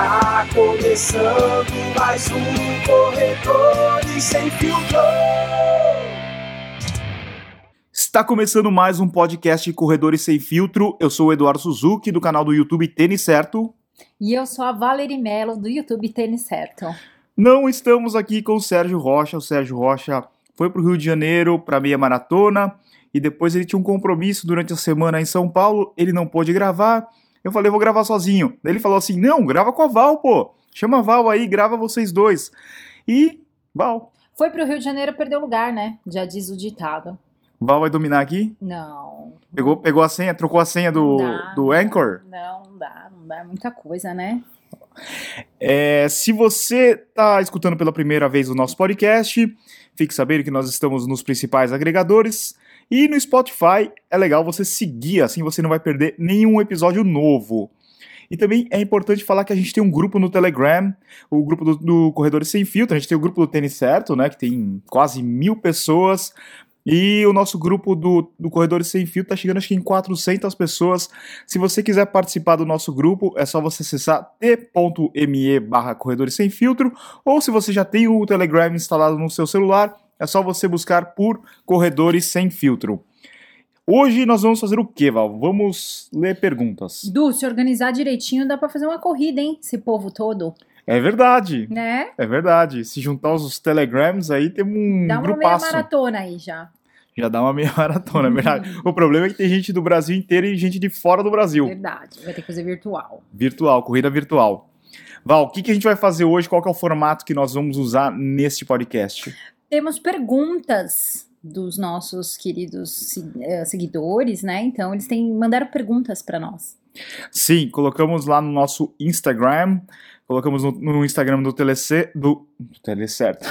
Está começando mais um Corredores Sem Filtro. Está começando mais um podcast Corredores Sem Filtro. Eu sou o Eduardo Suzuki, do canal do YouTube Tênis Certo. E eu sou a Valerie Mello, do YouTube Tênis Certo. Não estamos aqui com o Sérgio Rocha. O Sérgio Rocha foi para o Rio de Janeiro para meia maratona e depois ele tinha um compromisso durante a semana em São Paulo. Ele não pôde gravar. Eu falei, vou gravar sozinho. Daí ele falou assim: não, grava com a Val, pô. Chama a Val aí, grava vocês dois. E, Val. Foi pro Rio de Janeiro, perdeu lugar, né? Já diz o ditado. Val vai dominar aqui? Não. Pegou, pegou a senha, trocou a senha do, Dá. do Anchor? Não, não dá, não dá muita coisa, né? É, se você está escutando pela primeira vez o nosso podcast, fique sabendo que nós estamos nos principais agregadores e no Spotify é legal você seguir, assim você não vai perder nenhum episódio novo. E também é importante falar que a gente tem um grupo no Telegram, o grupo do, do Corredores Sem Filtro, a gente tem o grupo do Tênis Certo, né, que tem quase mil pessoas, e o nosso grupo do, do Corredores Sem Fio tá chegando acho que em 400 pessoas. Se você quiser participar do nosso grupo, é só você acessar t.me barra Corredores Sem Filtro, ou se você já tem o Telegram instalado no seu celular, é só você buscar por Corredores Sem Filtro. Hoje nós vamos fazer o que, Val? Vamos ler perguntas. Du, se organizar direitinho, dá pra fazer uma corrida, hein? Esse povo todo, É verdade. né? É verdade. Se juntar os telegrams aí, tem um Dá uma meia grupaço. maratona aí já. Já dá uma meia maratona, é verdade. o problema é que tem gente do Brasil inteiro e gente de fora do Brasil. Verdade, vai ter que fazer virtual. Virtual, corrida virtual. Val, o que, que a gente vai fazer hoje? Qual é o formato que nós vamos usar neste podcast? Temos perguntas dos nossos queridos eh, seguidores, né? Então, eles têm mandaram perguntas pra nós. Sim, colocamos lá no nosso Instagram, colocamos no, no Instagram do Telece, do, do Telecerto,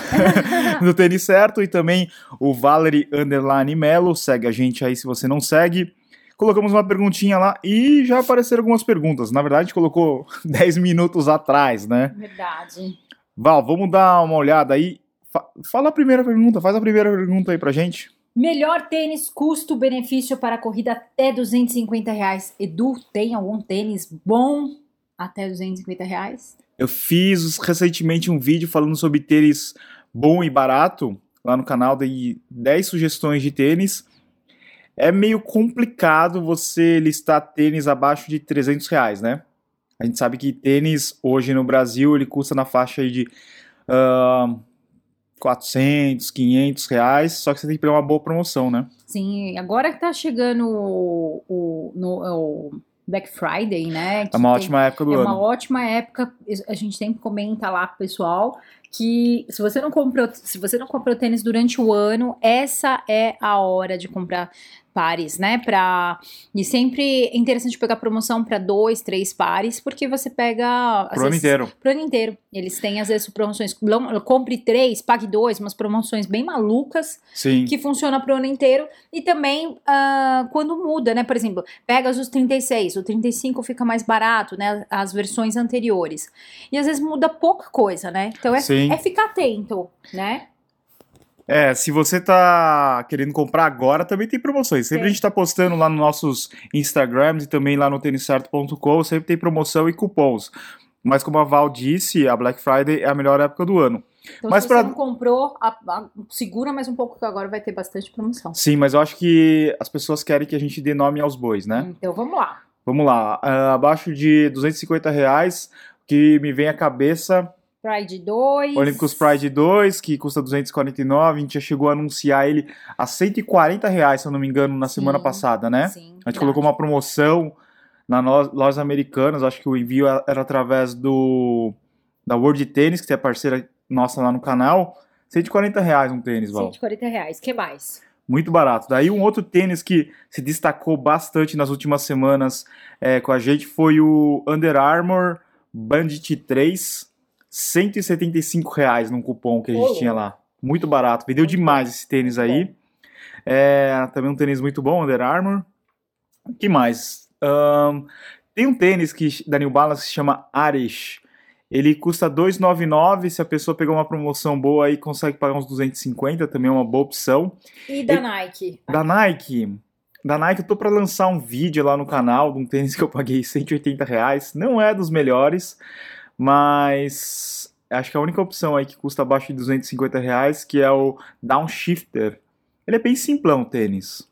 do Tênis Certo e também o Valerie Underline Melo, segue a gente aí se você não segue. Colocamos uma perguntinha lá e já apareceram algumas perguntas. Na verdade, colocou 10 minutos atrás, né? Verdade. Val, vamos dar uma olhada aí. Fa- fala a primeira pergunta, faz a primeira pergunta aí pra gente. Melhor tênis custo-benefício para corrida até 250 reais. Edu, tem algum tênis bom até 250 reais? Eu fiz recentemente um vídeo falando sobre tênis bom e barato lá no canal, dei 10 sugestões de tênis. É meio complicado você listar tênis abaixo de 300 reais, né? A gente sabe que tênis hoje no Brasil ele custa na faixa aí de ah, 400, 500 reais, só que você tem que pegar uma boa promoção, né? Sim, agora que tá chegando o, o, no- o Black Friday, né? que É uma tem- ótima época do É uma ano. ótima época. A gente sempre comenta lá pro pessoal que se você não comprou, se você não comprou tênis durante o ano, essa é a hora de comprar pares, né? Pra... E sempre é interessante pegar promoção para dois, três pares, porque você pega Pro ano inteiro. pro ano inteiro. Eles têm às vezes promoções, compre três, pague dois, umas promoções bem malucas Sim. que funciona pro ano inteiro e também ah, quando muda, né? Por exemplo, pegas os 36, o 35 fica mais barato, né? As versões anteriores. E às vezes muda pouca coisa, né? Então é, Sim. é ficar atento, né? É, se você tá querendo comprar agora, também tem promoções. Sempre Tem. a gente tá postando lá nos nossos Instagrams e também lá no têniscerto.com, sempre tem promoção e cupons. Mas como a Val disse, a Black Friday é a melhor época do ano. Então Mas se pra- você não comprou, a- a- segura mais um pouco que agora vai ter bastante promoção. Sim, mas eu acho que as pessoas querem que a gente dê nome aos bois, né? Então vamos lá. Vamos lá, ah, abaixo de 250 reais, o que me vem à cabeça, Pride 2. Olímpicos Pride 2, que custa 249, a gente já chegou a anunciar ele a 140 reais, se eu não me engano, na semana Sim. passada, né? Sim, A gente colocou uma promoção na lo- lojas americanas, acho que o envio era através do da World Tennis, que é parceira nossa lá no canal. 140 reais um tênis, Val. 140 reais. que mais? Muito barato. Daí um outro tênis que se destacou bastante nas últimas semanas é, com a gente foi o Under Armour Bandit 3, 175 reais num cupom que a gente tinha lá. Muito barato. Vendeu demais esse tênis aí. É, também um tênis muito bom, Under Armour. O que mais? Ahn, tem um tênis que, da New Balance que se chama Arish. Ele custa 2,99. Se a pessoa pegar uma promoção boa aí, consegue pagar uns 250, também é uma boa opção. E da E- Nike? Da Nike. Da Nike, eu tô pra lançar um vídeo lá no canal de um tênis que eu paguei 180 reais. Não é dos melhores, Mas acho que a única opção aí que custa abaixo de 250 reais, que é o Downshifter. Ele é bem simplão o tênis.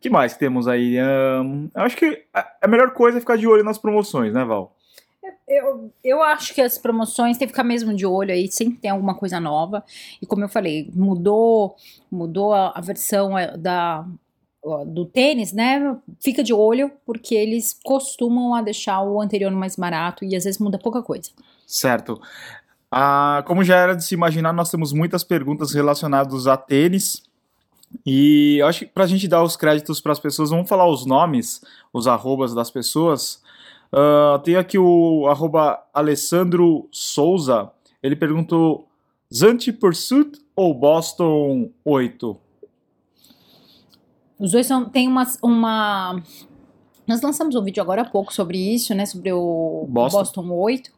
que mais temos aí? Eu acho que a melhor coisa é ficar de olho nas promoções, né, Val? Eu, eu acho que as promoções tem que ficar mesmo de olho aí, sempre tem alguma coisa nova. E como eu falei, mudou, mudou a, a versão eh, da, do tênis, né? Fica de olho, porque eles costumam a deixar o anterior mais barato e às vezes muda pouca coisa. Certo. Ah, como já era de se imaginar, nós temos muitas perguntas relacionadas a tênis. E eu acho que pra gente dar os créditos para as pessoas, vamos falar os nomes, os arrobas das pessoas. Ah, tem aqui o arroba Alessandro Souza. Ele perguntou: Zanti Pursuit ou Boston 8? Os dois são, tem uma, uma. Nós lançamos um vídeo agora há pouco sobre isso, né? Sobre o Boston. Boston, 8.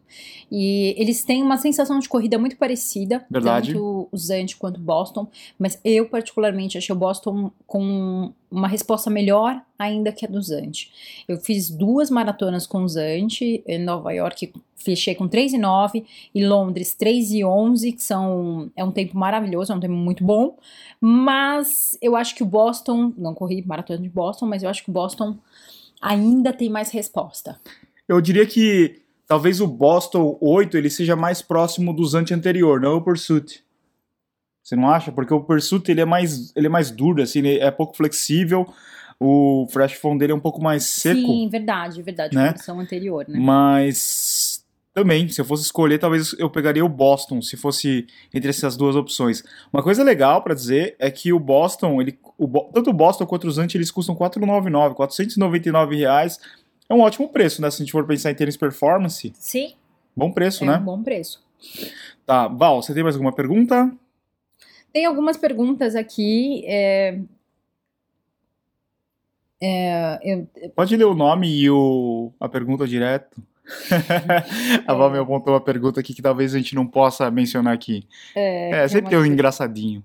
E eles têm uma sensação de corrida muito parecida. Verdade. Tanto o Zant quanto o Boston. Mas eu, particularmente, achei o Boston com uma resposta melhor ainda que a do Zant. Eu fiz duas maratonas com o Zant. Em Nova York, fechei com 3 e 9. E Londres, 3 e 11, que são, é um tempo maravilhoso, é um tempo muito bom. Mas eu acho que o Boston, não corri maratona de Boston, mas eu acho que o Boston ainda tem mais resposta. Eu diria que talvez o Boston 8 ele seja mais próximo do Zante anterior, não o Pursuit. Você não acha? Porque o Pursuit ele é mais, ele é mais duro, assim, ele é pouco flexível. O Fresh Foam dele é um pouco mais seco. Sim, verdade, verdade. Né? Versão anterior, né? Mas também, se eu fosse escolher, talvez eu pegaria o Boston, se fosse entre essas duas opções. Uma coisa legal pra dizer é que o Boston, ele, o tanto o Boston quanto o Zante, eles custam 499, 499 reais. É um ótimo preço, né? Se a gente for pensar em tênis performance, Sim, bom preço, é né? um bom preço. Tá, Val, você tem mais alguma pergunta? Tem algumas perguntas aqui. é, é, eu- Pode ler o nome e o, a pergunta direto. a Val me apontou uma pergunta aqui que talvez a gente não possa mencionar aqui. é, É, sempre tem um engraçadinho.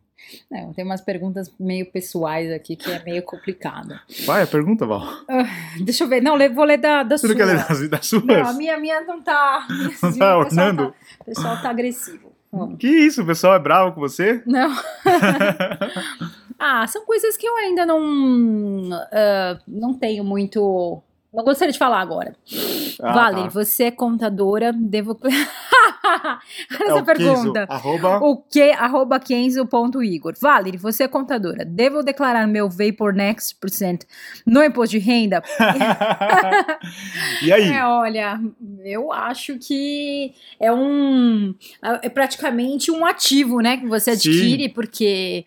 não, tem umas perguntas meio pessoais aqui que é meio complicado. Vai, a pergunta, Val. Deixa eu ver. Não, vou ler da, da Você sua. não quer ler das, suas? Não, a minha, minha não tá. Não o tá pessoal ornando? O pessoal tá agressivo. Vamos. Que isso, o pessoal é bravo com você? Não. ah, são coisas que eu ainda não, ah, não tenho muito. Não gostaria de falar agora. Ah, tá. você é contadora, devo. É essa o Kenzo, pergunta. arroba... O que? Arroba Kenzo.igor. Valerie, você é contadora. Devo declarar meu Vapor Next Percent no imposto de renda? e aí? É, olha, eu acho que é um. É praticamente um ativo, né? Que você Sim. adquire, porque.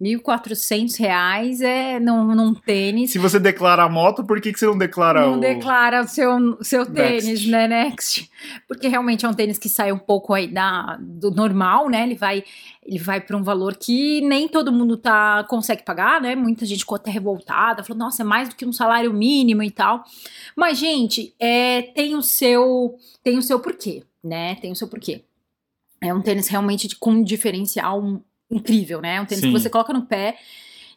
1.400 reais é num, num tênis. Se você declara a moto, por que, que você não declara Não o... declara o seu, seu Next. tênis, né, Next? Porque realmente é um tênis que sai um pouco aí da, do normal, né? Ele vai, ele vai para um valor que nem todo mundo tá, consegue pagar, né? Muita gente ficou até revoltada, falou, nossa, é mais do que um salário mínimo e tal. Mas, gente, é, tem o seu tem o seu porquê, né? Tem o seu porquê. É um tênis realmente de- com um diferencial incrível, né? É um tênis Sim. que você coloca no pé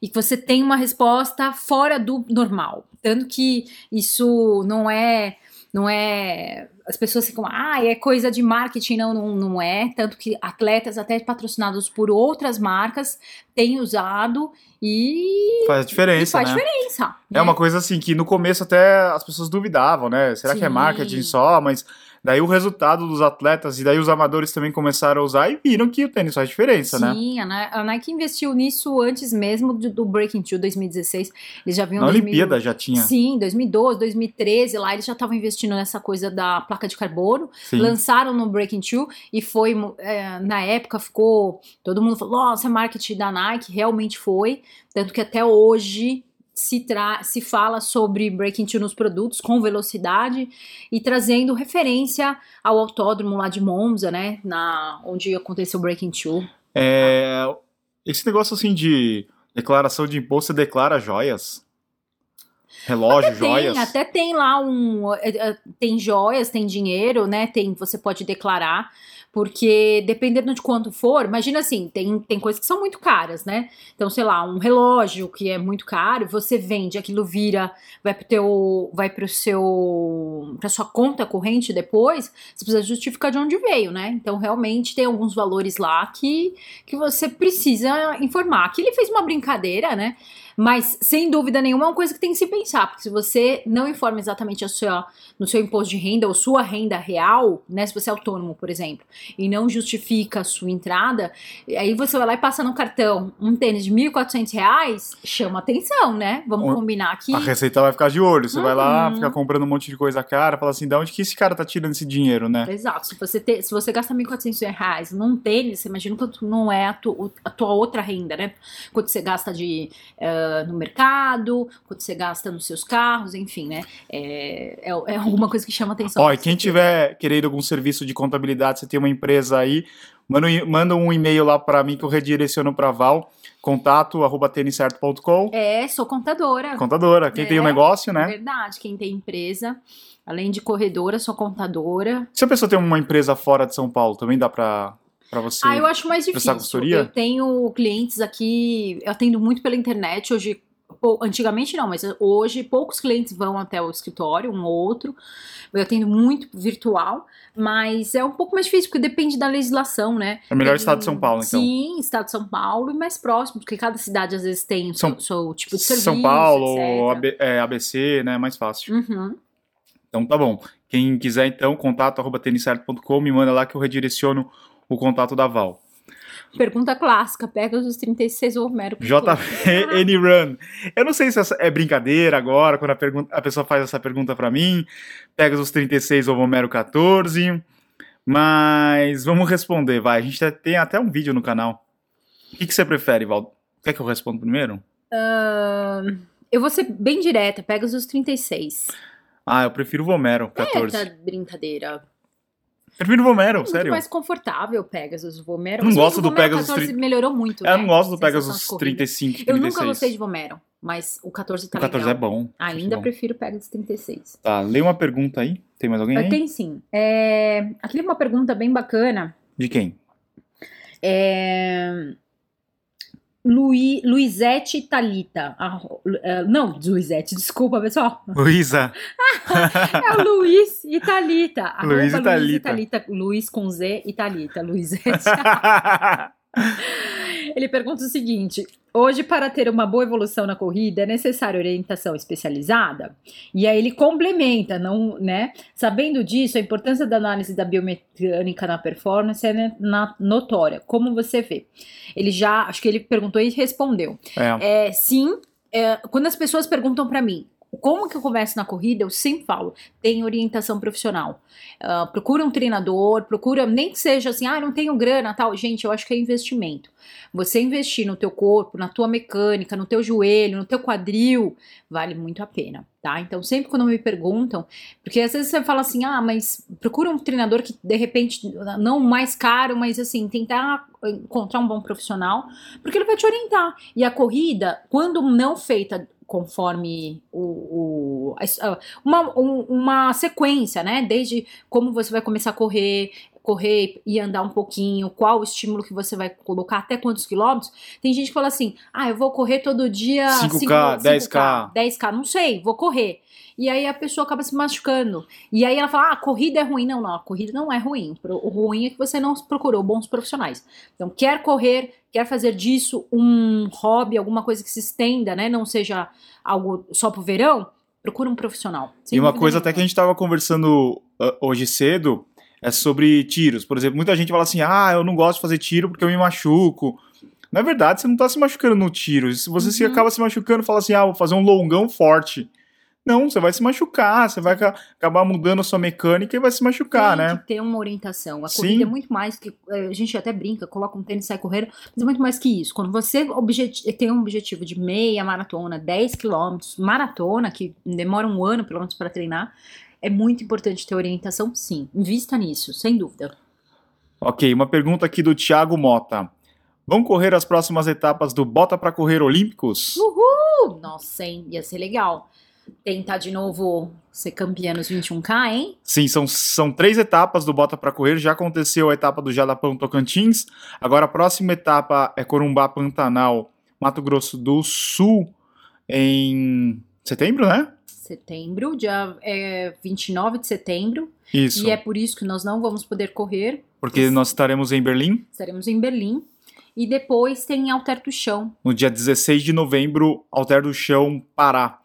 e que você tem uma resposta fora do normal. Tanto que isso não é. Não é. As pessoas ficam, ah, é coisa de marketing. Não, não, não é. Tanto que atletas, até patrocinados por outras marcas, têm usado e, Faz e diferença, faz né? diferença. É uma coisa assim que no começo até as pessoas duvidavam, né? Será que é Sim. marketing só? Mas daí o resultado dos atletas e daí os amadores também começaram a usar e viram que o tênis faz diferença, né? Sim, a Ni- a Nike investiu nisso antes mesmo do, do Breaking Two 2016. Eles já vinham Na 2000 Olimpíada já tinha. Sim, 2012, 2013, lá eles já estavam investindo nessa coisa da placa de carbono. Sim. Lançaram no Breaking Two e foi, é, na época, ficou. Todo mundo falou: nossa, marketing da Nike, realmente foi. Tanto que até hoje se, se fala sobre Breaking Two nos produtos com velocidade e trazendo referência ao autódromo lá de Monza, né? Na, onde aconteceu Breaking Two. É, esse negócio assim de declaração de imposto, você declara joias? Relógio, Até joias. Tem, até tem lá um. é, é, Tem joias, tem dinheiro, né? Tem, você pode declarar. Porque dependendo de quanto for, imagina assim, tem, tem coisas que são muito caras, né? Então, sei lá, um relógio que é muito caro, você vende, aquilo vira, vai pro teu, vai pro seu, pra sua conta corrente depois, você precisa justificar de onde veio, né? Então, realmente tem alguns valores lá que, que você precisa informar. Aqui ele fez uma brincadeira, né? Mas, sem dúvida nenhuma, é uma coisa que tem que se pensar, porque se você não informa exatamente a sua, no seu imposto de renda ou sua renda real, né? Se você é autônomo, por exemplo, e não justifica a sua entrada, aí você vai lá e passa no cartão um tênis de 1.400 reais, chama atenção, né? Vamos O- combinar aqui. A Receita vai ficar de olho. Você vai lá, Uhum. fica comprando um monte de coisa cara, fala assim, da onde que esse cara tá tirando esse dinheiro, né? Exato. Se você, te, se você gasta 1.400 reais num tênis, você imagina quanto não é a, tu- a tua outra renda, né? Quanto você gasta de, eh, no mercado, quanto você gasta nos seus carros, enfim, né? É, é, é alguma coisa que chama atenção. Ó, e quem tiver querendo algum serviço de contabilidade, você tem uma empresa aí, manda, um- manda um e-mail lá pra mim que eu redireciono pra Val, contato arroba têniscerto.com. É, sou contadora. Contadora, quem tem um É, negócio, né? Verdade, quem tem empresa, além de corredora, sou contadora. Se a pessoa tem uma empresa fora de São Paulo, também dá pra, pra você. Ah, eu acho mais difícil. consultoria? Eu tenho clientes aqui, eu atendo muito pela internet hoje. Antigamente não, mas hoje poucos clientes vão até o escritório, um ou outro. Eu atendo muito virtual, mas é um pouco mais difícil, porque depende da legislação, né? É o melhor Tem- estado de São Paulo, então. Sim, estado de São Paulo e mais próximo, porque cada cidade às vezes tem o seu, tipo de serviço. São Paulo, etc. É, ABC, né? Mais fácil. Uhum. Então tá bom. Quem quiser, então, contato arroba me manda lá que eu redireciono o contato da Val. Pergunta clássica: pega os 36 ou Homero. JP Run. Eu não sei se é brincadeira agora, quando a, pergunta- a pessoa faz essa pergunta pra mim. Pega os 36 ou Homero 14. Mas vamos responder, vai. A gente tá- tem até um vídeo no canal. O que, que você prefere, Val? Quer que eu responda primeiro? Ahn, eu vou ser bem direta, pega os 36. Ah, eu prefiro o Vomero 14. É, tá brincadeira. Prefiro o Vomero, Muito sério. mais confortável o Pegasus. O Vomero. Não gosto do Pegasus 14 tri- melhorou muito. Eu né? não gosto do Pegasus de corrida. 35, Eu 36. nunca gostei de Vomero, mas o 14 tá O 14 legal. é bom. Ainda bom. prefiro o Pegasus 36. Tá, lê uma pergunta aí. Tem mais alguém aí? Tem sim. É, aqui é uma pergunta bem bacana. De quem? É... Lui, Luizete Talita. Ah, não, Luizete, desculpa, pessoal. Luísa. É o Luiz e. Arroba Luiz e. Thalita. Luiz com Z e Thalita. Luizete. Ele pergunta o seguinte: hoje, para ter uma boa evolução na corrida, é necessária orientação especializada? E aí ele complementa, não, né? Sabendo disso, a importância da análise da biomecânica na performance é na- notória. Como você vê? Ele já, acho que ele perguntou e respondeu. é. É, sim, é, quando as pessoas perguntam pra mim como que eu começo na corrida, eu sempre falo, tem orientação profissional. Ah, procura um treinador, procura, nem que seja assim, ah, não tenho grana, tal. Gente, eu acho que é investimento. Você investir no teu corpo, na tua mecânica, no teu joelho, no teu quadril, vale muito a pena, tá? Então, sempre quando me perguntam, porque às vezes você fala assim, ah, mas procura um treinador que, de repente, não mais caro, mas assim, tentar encontrar um bom profissional, porque ele vai te orientar. E a corrida, quando não feita conforme o, o- a- a- uma, um- uma sequência, né? Desde como você vai começar a correr, correr e andar um pouquinho, qual o estímulo que você vai colocar, até quantos quilômetros. Tem gente que fala assim: ah, eu vou correr todo dia 5K, 10K. 10K, não sei, vou correr. E aí a pessoa acaba se machucando. E aí ela fala: ah, a corrida é ruim. Não, não, a corrida não é ruim. O ruim é que você não procurou bons profissionais. Então, quer correr, quer fazer disso um hobby, alguma coisa que se estenda, né? Não seja algo só pro verão, procura um profissional. E uma coisa até que a gente tava conversando uh, hoje cedo é sobre tiros. Por exemplo, muita gente fala assim: ah, eu não gosto de fazer tiro porque eu me machuco. Na verdade, você não tá se machucando no tiro. Se você se Uhum. acaba se machucando, fala assim: ah, vou fazer um longão forte. Não, você vai se machucar, você vai ca- acabar mudando a sua mecânica e vai se machucar, Tem né? que ter uma orientação. A Sim. corrida é muito mais que. eh, A gente até brinca, coloca um tênis e sai correndo, mas é muito mais que isso. Quando você tem um objetivo de meia maratona, 10 quilômetros, maratona, que demora um ano pelo menos para treinar, é muito importante ter orientação, sim. Invista nisso, sem dúvida. Ok, uma pergunta aqui do Thiago Mota. Vão correr as próximas etapas do Bota pra Correr Olímpicos? Uh, nossa, hein? Ia ser legal. Tentar de novo ser campeã nos 21K, hein? Sim, são, são três etapas do Bota para Correr. Já aconteceu a etapa do Jalapão Tocantins. Agora a próxima etapa é Corumbá Pantanal, Mato Grosso do Sul, em setembro, né? Setembro, dia é, 29 de setembro. Isso. E é por isso que nós não vamos poder correr. Porque nós estaremos em Berlim. Estaremos em Berlim. E depois tem Alter do Chão. No dia 16 de novembro, Alter do Chão, Pará.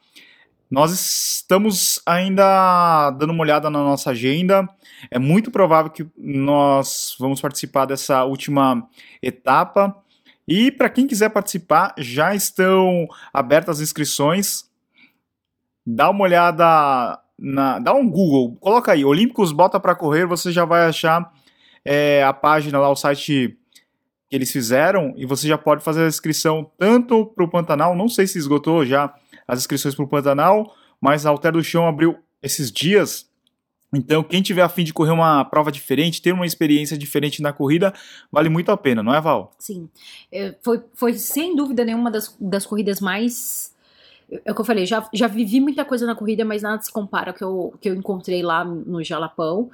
Nós estamos ainda dando uma olhada na nossa agenda. É muito provável que nós vamos participar dessa última etapa. E para quem quiser participar, já estão abertas as inscrições. Dá uma olhada, na, dá um Google, coloca aí, Olímpicos Bota para Correr, você já vai achar é, a página lá, o site que eles fizeram, e você já pode fazer a inscrição tanto para o Pantanal, não sei se esgotou já as inscrições para o Pantanal, mas a Alter do Chão abriu esses dias. Então, quem tiver a fim de correr uma prova diferente, ter uma experiência diferente na corrida, vale muito a pena, não é, Val? Sim. É, foi, foi sem dúvida nenhuma das, das corridas mais. É o que eu falei, já, já vivi muita coisa na corrida, mas nada se compara ao que eu, que eu encontrei lá no Jalapão.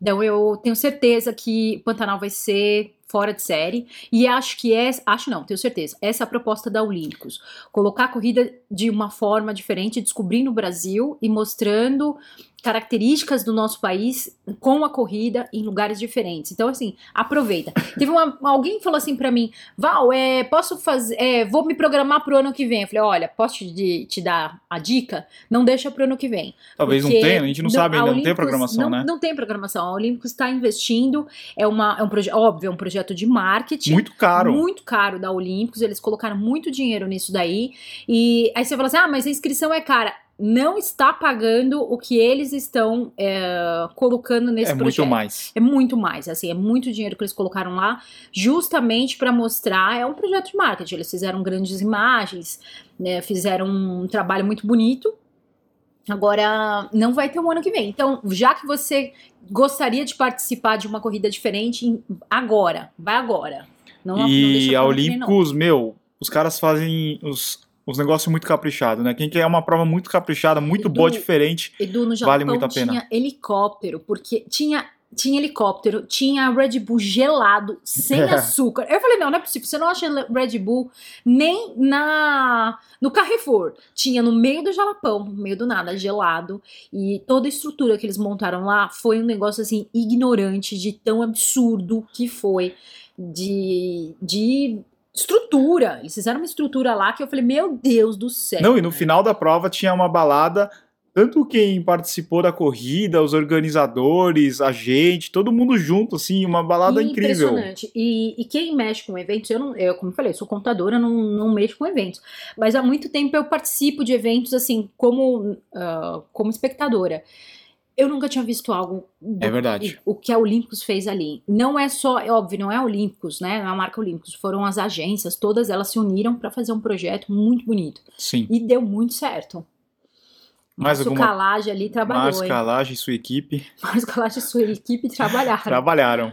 Então eu tenho certeza que Pantanal vai ser fora de série. E acho que é. Acho não, tenho certeza. Essa é a proposta da Olímpicos. Colocar a corrida de uma forma diferente, descobrindo o Brasil e mostrando características do nosso país com a corrida em lugares diferentes. Então, assim, aproveita. Teve uma, alguém falou assim para mim, Val, é, posso fazer, é, vou me programar pro ano que vem. Eu falei, olha, posso te, te dar a dica? Não deixa pro ano que vem. Talvez não tenha, a gente não, não sabe ainda, não tem programação, não, né? Não tem programação. A Olímpicos está investindo, é, uma, é um projeto, óbvio, é um projeto de marketing. Muito caro. Muito caro da Olímpicos, eles colocaram muito dinheiro nisso daí. E aí você fala assim, ah, mas a inscrição é cara não está pagando o que eles estão é, colocando nesse é projeto. É muito mais. É muito mais, assim, é muito dinheiro que eles colocaram lá, justamente para mostrar, é um projeto de marketing, eles fizeram grandes imagens, né, fizeram um trabalho muito bonito, agora não vai ter um ano que vem. Então, já que você gostaria de participar de uma corrida diferente, agora, vai agora. Não, e não a Olímpicos, meu, os caras fazem os uns negócios muito caprichados, né? Quem quer uma prova muito caprichada, muito Edu, boa, diferente, Edu, no Japão vale muito a pena. tinha helicóptero, porque tinha tinha helicóptero, tinha Red Bull gelado, sem açúcar. Eu falei, não, não é possível, você não acha Red Bull nem na no Carrefour. Tinha no meio do Jalapão, no meio do nada, gelado. E toda a estrutura que eles montaram lá foi um negócio, assim, ignorante, de tão absurdo que foi. De, de estrutura. Eles fizeram uma estrutura lá que eu falei, meu Deus do céu. Não, e no final da prova tinha uma balada. Tanto quem participou da corrida, os organizadores, a gente, todo mundo junto, assim, uma balada incrível. Impressionante. E, e quem mexe com eventos, eu não, eu, como eu falei, sou contadora, não, não mexo com eventos. Mas há muito tempo eu participo de eventos, assim, como, uh, como espectadora. Eu nunca tinha visto algo. Do, é verdade. O que a Olímpicos fez ali. Não é só, é óbvio, não é a Olímpicos, né? Não é a marca Olímpicos. Foram as agências, todas elas se uniram para fazer um projeto muito bonito. Sim. E deu muito certo. Mais Márcio alguma... Calage ali trabalhou. Márcio Calage e sua equipe. Márcio Calage e sua equipe trabalharam. trabalharam.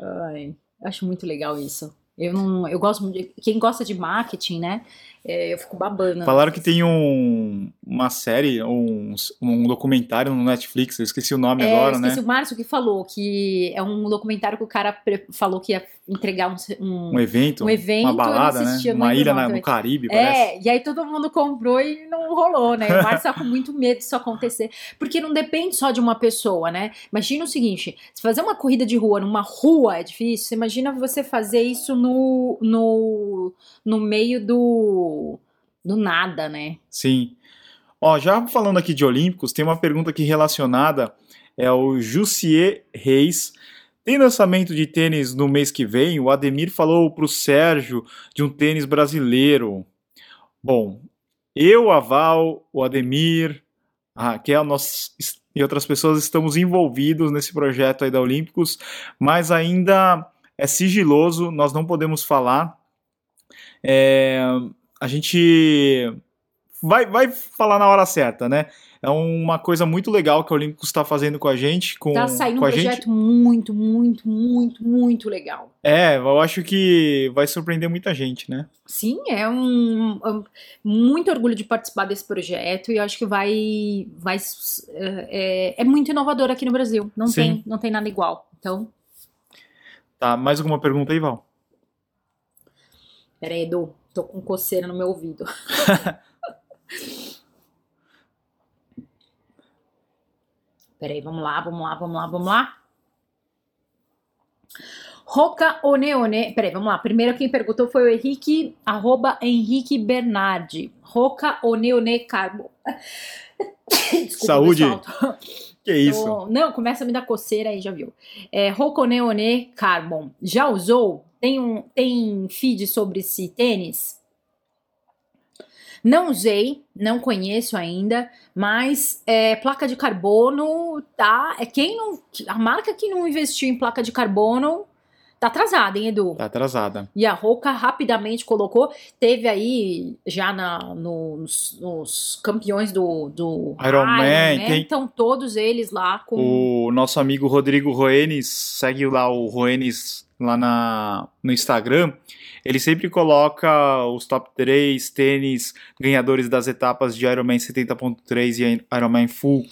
Ai, acho muito legal isso. Eu não, eu gosto quem gosta de marketing, né? É, eu fico babando. Falaram que tem um, uma série, um, um documentário no Netflix, eu esqueci o nome é, agora, esqueci né? o Márcio que falou, que é um documentário que o cara falou que ia entregar um, um, um evento, um evento, uma balada, né? Uma ilha na, no Caribe, parece. É, e aí todo mundo comprou e não rolou, né? O Márcio tá com muito medo disso acontecer, porque não depende só de uma pessoa, né? Imagina o seguinte, se fazer uma corrida de rua numa rua é difícil, imagina você fazer isso no, no, no meio do do nada, né? Sim. Ó, já falando aqui de Olímpicos, tem uma pergunta aqui relacionada, é o Jussier Reis. Tem lançamento de tênis no mês que vem? O Ademir falou para o Sérgio de um tênis brasileiro. Bom, eu, a Val, o Ademir, a Raquel, nós e outras pessoas estamos envolvidos nesse projeto aí da Olímpicos, mas ainda é sigiloso, nós não podemos falar. É, a gente vai, vai falar na hora certa, né? É uma coisa muito legal que a Olímpicos está fazendo com a gente. Com, Tá saindo com um a gente. projeto muito, muito, muito, muito legal. É, eu acho que vai surpreender muita gente, né? Sim, é um, um- muito orgulho de participar desse projeto e eu acho que vai, vai é, é muito inovador aqui no Brasil. Não Sim. tem, não tem nada igual. Então, Tá, mais alguma pergunta aí, Val? pera aí, Edu, tô com coceira no meu ouvido. Pera aí, vamos lá, vamos lá, vamos lá, vamos lá. Roca Oneone. Peraí, vamos lá. Primeiro quem perguntou foi o Henrique, arroba Henrique Bernardi. Roca Oneone Carbo. Desculpa, Saúde. Que isso? Não, começa a me dar coceira aí, já viu. É, Roconeone Carbon. Já usou? Tem, um, tem feed sobre esse tênis? Não usei, não conheço ainda, mas é, placa de carbono tá. É quem não. A marca que não investiu em placa de carbono tá atrasada, hein, Edu? Tá atrasada. E a Roca rapidamente colocou. Teve aí já na, no- nos, nos campeões do, do Iron Man, tem- Estão todos eles lá com. O nosso amigo Rodrigo Roenes, segue lá o Roenes lá na, no Instagram. Ele sempre coloca os top 3 tênis ganhadores das etapas de Ironman 70.3 e Ironman Full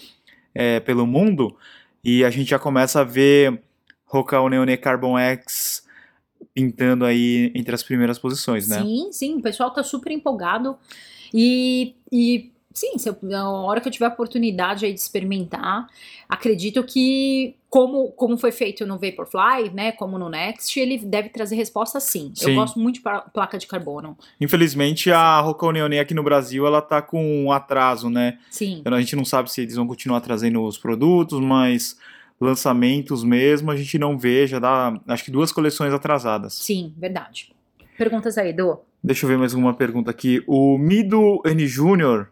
é, pelo mundo. E a gente já começa a ver Roca Neone Carbon X pintando aí entre as primeiras posições, né? Sim, sim, o pessoal tá super empolgado. E, e sim, se eu, na hora que eu tiver a oportunidade aí de experimentar, acredito que, como, como foi feito no Vaporfly, né, como no Next, ele deve trazer resposta sim. Sim. Eu gosto muito de placa de carbono. Infelizmente, a Roca Neone aqui no Brasil, ela tá com um atraso, né? Sim, A gente não sabe se eles vão continuar trazendo os produtos, mas lançamentos mesmo a gente não vê, já dá acho que duas coleções atrasadas. sim, verdade. Perguntas aí, Edu? Deixa eu ver mais uma pergunta aqui. O Mido N Júnior,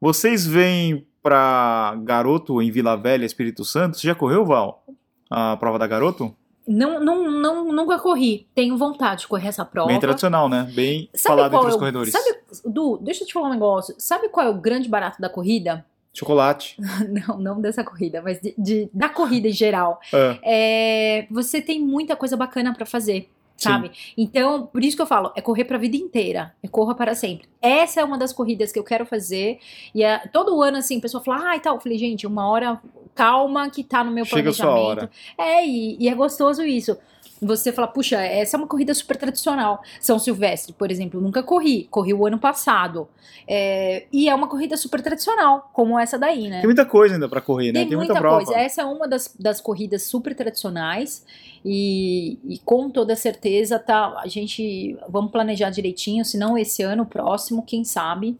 vocês vêm pra Garoto em Vila Velha, Espírito Santo? Você já correu, Val? A prova da Garoto? Não, não, não, nunca corri. Tenho vontade de correr essa prova. Bem tradicional, né? Bem Sabe falado entre é os corredores. Sabe, Du, deixa eu te falar um negócio. Sabe qual é o grande barato da corrida? Chocolate. Não, não dessa corrida, mas de, de- da corrida em geral. É. É, você tem muita coisa bacana pra fazer, sabe? Então, por isso que eu falo, é correr pra vida inteira, é corra para sempre. Essa é uma das corridas que eu quero fazer. E é, todo ano, assim, a pessoa fala, ah, e tal. Eu falei, gente, uma hora calma que tá no meu Chega a sua planejamento. hora. É, e, e é gostoso isso. Você fala, puxa, essa é uma corrida super tradicional. São Silvestre, por exemplo, nunca corri, corri o ano passado. É, e é uma corrida super tradicional, como essa daí, né? Tem muita coisa ainda pra correr, né? Tem, muita, prova. coisa. Essa é uma das, das corridas super tradicionais e, e com toda certeza tá. A gente vamos planejar direitinho, se não esse ano, próximo, quem sabe.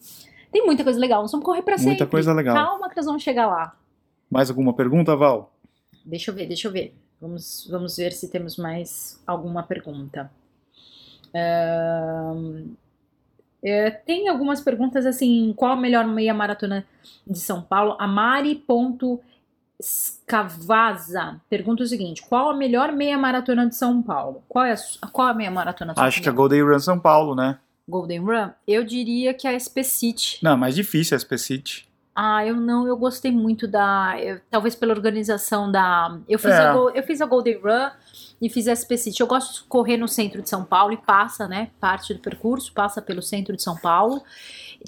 Tem muita coisa legal. Nós vamos correr pra sempre. Muita coisa legal. Calma que nós vamos chegar lá. Mais alguma pergunta, Val? Deixa eu ver, deixa eu ver. Vamos, vamos ver se temos mais alguma pergunta. É, tem algumas perguntas assim: qual a melhor meia maratona de São Paulo? A Mari.scavaza pergunta o seguinte: qual a melhor meia maratona de São Paulo? Qual é a, qual é a meia maratona de São Acho que a Paulo? Golden Run São Paulo, né? Golden Run? Eu diria que a SP City. Não, mais difícil a SP City. Ah, eu não, eu gostei muito da. eu- talvez pela organização da. Eu fiz, É. a, eu fiz a Golden Run e fiz a SP City. Eu gosto de correr no centro de São Paulo e passa, né? Parte do percurso, passa pelo centro de São Paulo.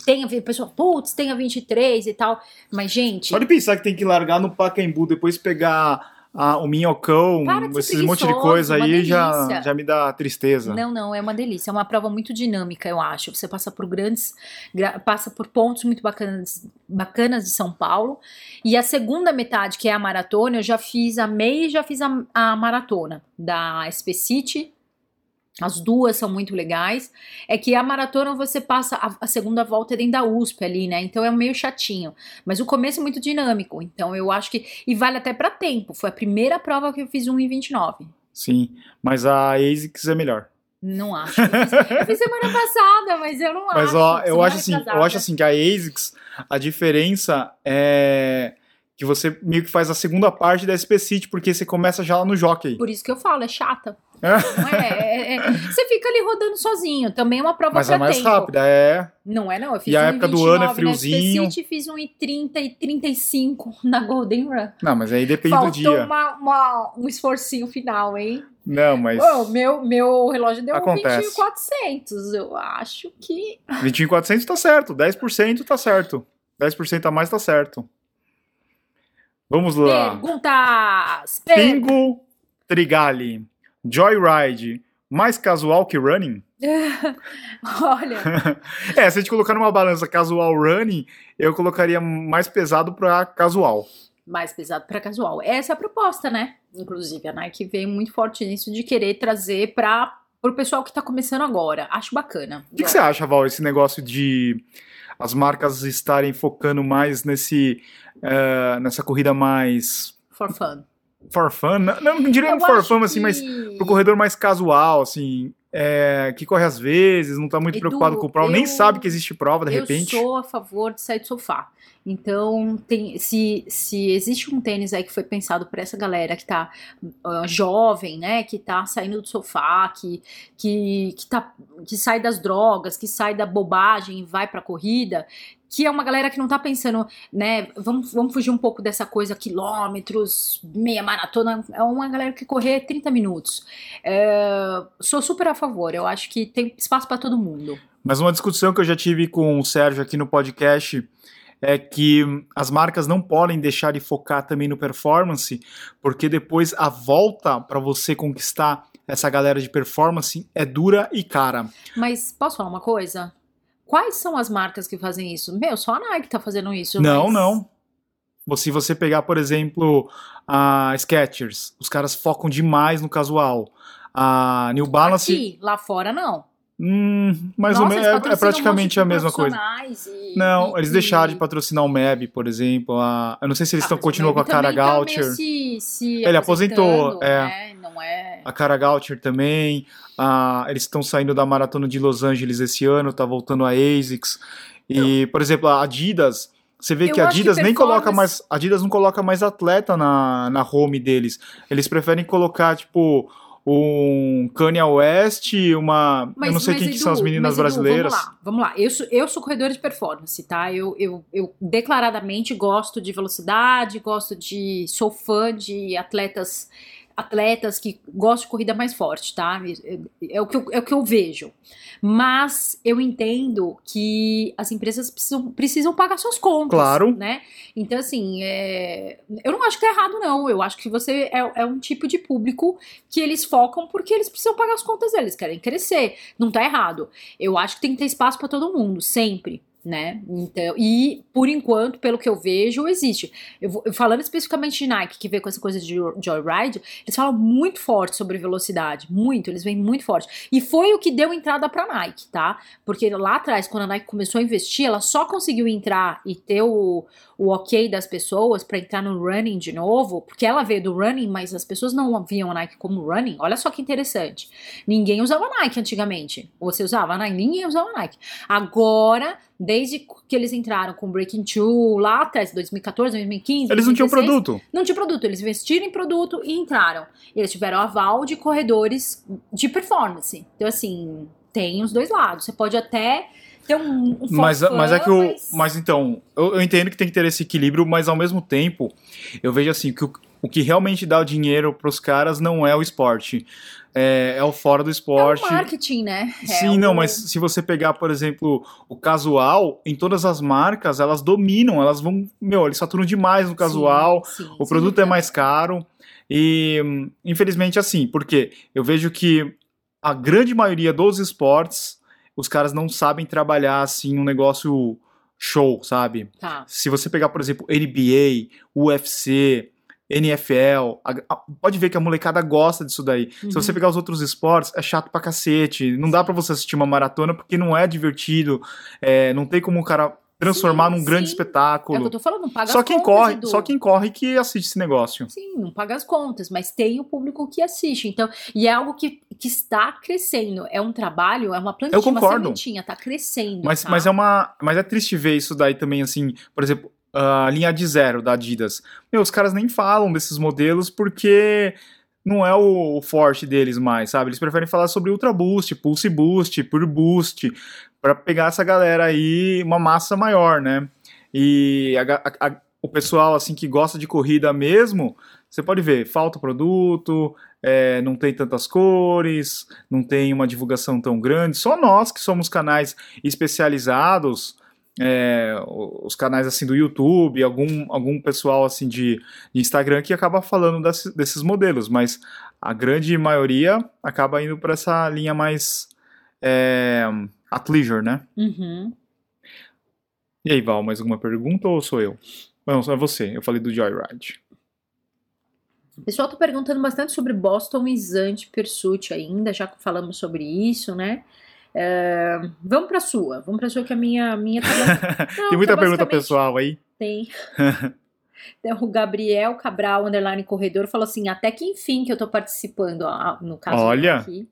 Tem a pessoa, putz, tem a 23 e tal. Mas, gente. Pode pensar que tem que largar no Pacaembu, depois pegar a- o minhocão, esses monte de coisa aí já, delícia. já me dá tristeza. Não, não, é uma delícia. É uma prova muito dinâmica, eu acho. Você passa por grandes. gra- passa por pontos muito bacanas, bacanas de São Paulo. E a segunda metade, que é a maratona, eu já fiz a meia e já fiz a, a maratona da SP City. As duas são muito legais. É que a maratona você passa a, a segunda volta é dentro da USP ali, né? Então é meio chatinho. Mas o começo é muito dinâmico. Então eu acho que. E vale até pra tempo. Foi a primeira prova que eu fiz 1,29. Sim, mas a ASICS é melhor. Não acho. Eu fiz, eu fiz semana passada, mas eu não Mas acho. ó, eu acho assim, eu acho assim que a ASICS, a diferença é que você meio que faz a segunda parte da SP City, porque você começa já lá no jockey. Por isso que eu falo, é chata. Não é, é- é- você fica ali rodando sozinho. Também é uma prova Mas é mais tempo. rápida, é. Não é, não. Eu fiz E a um época do 29 ano é na friozinho. City, fiz um 30 e 35 na Golden Run. Não, mas aí depende Faltou do dia. uma- uma- um esforcinho final, hein? Não, mas Ô, meu, meu relógio deu Acontece. 21,400. Eu acho que. 21,400 tá certo, 10% tá certo. 10% a mais tá certo. Vamos lá. Perguntas! Per- Pingo Trigali. Joyride. Mais casual que running? Olha, É, se a gente colocar numa balança casual running, eu colocaria mais pesado pra casual. mais pesado para casual. Essa é a proposta, né? Inclusive, a Nike veio muito forte nisso de querer trazer para o pessoal que tá começando agora. Acho bacana. O que, que você acha, Val, esse negócio de as marcas estarem focando mais nesse eh, nessa corrida mais For fun. For fun? Não, não diria Eu for fun, assim, que- mas pro corredor mais casual, assim, é, que corre às vezes, não tá muito Edu, preocupado com prova, nem eu- sabe que existe prova, de eu repente. sou a favor de sair do sofá. Então, tem, se, se existe um tênis aí que foi pensado para essa galera que tá ah, jovem, né, que tá saindo do sofá, que, que, que, tá, que sai das drogas, que sai da bobagem e vai pra corrida, que é uma galera que não tá pensando, né, vamos, vamos fugir um pouco dessa coisa, quilômetros, meia maratona, é uma galera que correr 30 minutos. É, sou super a favor, eu acho que tem espaço para todo mundo. Mas uma discussão que eu já tive com o Sérgio aqui no podcast é que as marcas não podem deixar de focar também no performance, porque depois a volta para você conquistar essa galera de performance é dura e cara. Mas posso falar uma coisa? Quais são as marcas que fazem isso? Meu, só a Nike tá fazendo isso. Não, mas- não. Se você pegar, por exemplo, a Skechers, os caras focam demais no casual. A New Balance, Aqui, lá fora não. hum, mais ou Nossa, menos, eles é- é, praticamente um a mesma coisa. e- Não, e- eles e- deixaram de patrocinar o MEB, por exemplo. A, eu não sei se eles Ah, estão continuam com a Cara também tá Goucher. se- se Ele aposentou, é. né? Não é. A Cara Goucher também. a- eles estão saindo da maratona de Los Angeles esse ano, tá voltando a ASICS. E, por exemplo, a Adidas. Você vê Eu que a acho que Adidas nem coloca performance- mais. A Adidas não coloca mais atleta na, na home deles. Eles preferem colocar, tipo, um Kanye West, uma. eu não sei quem que são as Edu, meninas mas, Edu, brasileiras. Vamos lá, vamos lá. Eu sou, eu sou corredora de performance, tá? Eu, eu, eu declaradamente gosto de velocidade, gosto de. sou fã de atletas atletas que gostam de corrida mais forte, tá? É, é o que eu, é o que eu vejo. Mas eu entendo que as empresas precisam, precisam pagar suas contas, Claro. né? Então, assim, é, eu não acho que tá errado, não. Eu acho que você é, é um tipo de público que eles focam porque eles precisam pagar as contas deles, querem crescer. Não tá errado. Eu acho que tem que ter espaço para todo mundo, sempre. Né? Então, e por enquanto, pelo que eu vejo, existe. Eu, eu falando especificamente de Nike, que vê com essa coisa de jo- joyride, eles falam muito forte sobre velocidade, muito, eles vêm muito forte. E foi o que deu entrada pra Nike, tá? Porque lá atrás, quando a Nike começou a investir, ela só conseguiu entrar e ter o, o ok das pessoas pra entrar no running de novo, porque ela veio do running, mas as pessoas não viam a Nike como running. Olha só que interessante. Ninguém usava Nike antigamente. Você usava Nike? Ninguém usava Nike. Agora, desde que eles entraram com Breaking Two, lá atrás, 2014, 2015. Eles não tinham 2016, produto. não tinha produto, eles investiram em produto e entraram. Eles tiveram aval de corredores de performance. Então, assim, tem os dois lados. Você pode até ter um, um Mas, mas é que o. mas- Mas então, eu, eu entendo que tem que ter esse equilíbrio, mas ao mesmo tempo, eu vejo assim que o, o que realmente dá o dinheiro pros caras não é o esporte. É, é o fora do é esporte. o marketing, né? É Sim, o- não, mas se você pegar, por exemplo, o casual, em todas as marcas, elas dominam, elas vão. Meu, eles saturam demais no casual, Sim, sim, o produto dúvida. é mais caro. E, infelizmente, assim, porque eu vejo que a grande maioria dos esportes, os caras não sabem trabalhar, assim, um negócio show, sabe? Tá. Se você pegar, por exemplo, NBA, UFC, NFL, a- a- pode ver que a molecada gosta disso daí. Se Uhum. você pegar os outros esportes, é chato pra cacete. Não dá pra você assistir uma maratona porque não é divertido. é, não tem como o cara transformar Sim, num grande sim. É o espetáculo. que eu tô falando, não paga só as quem contas, corre, Edu. só quem corre que assiste esse negócio. Sim, não paga as contas, mas tem o público que assiste. Então, e é algo que, que está crescendo. É um trabalho, é uma plantinha, Eu concordo. uma sementinha, tá crescendo. Mas, tá? mas é uma, mas é triste ver isso daí também assim, por exemplo, a linha de zero da Adidas. Meu, os caras nem falam desses modelos porque não é o forte deles mais, sabe? Eles preferem falar sobre Ultra Boost, Pulse Boost, Pure Boost, para pegar essa galera aí, uma massa maior, né? E a, a, o pessoal, assim, que gosta de corrida mesmo, você pode ver, falta produto, é, não tem tantas cores, não tem uma divulgação tão grande. Só nós que somos canais especializados, é, os canais assim do YouTube, algum, algum pessoal assim de, de Instagram que acaba falando desse, desses modelos, mas a grande maioria acaba indo para essa linha mais é, athleisure, né? Uhum. E aí, Val, mais alguma pergunta ou sou eu? Não, é você. Eu falei do Joyride. O pessoal tá perguntando bastante sobre Boston e Zant Pursuit ainda, já falamos sobre isso, né? É, vamos para sua, vamos para sua que a minha minha tá Tem muita tá pergunta pessoal aí. Tem. o Gabriel Cabral, underline corredor, falou assim: até que enfim que eu tô participando, no caso Olha. aqui.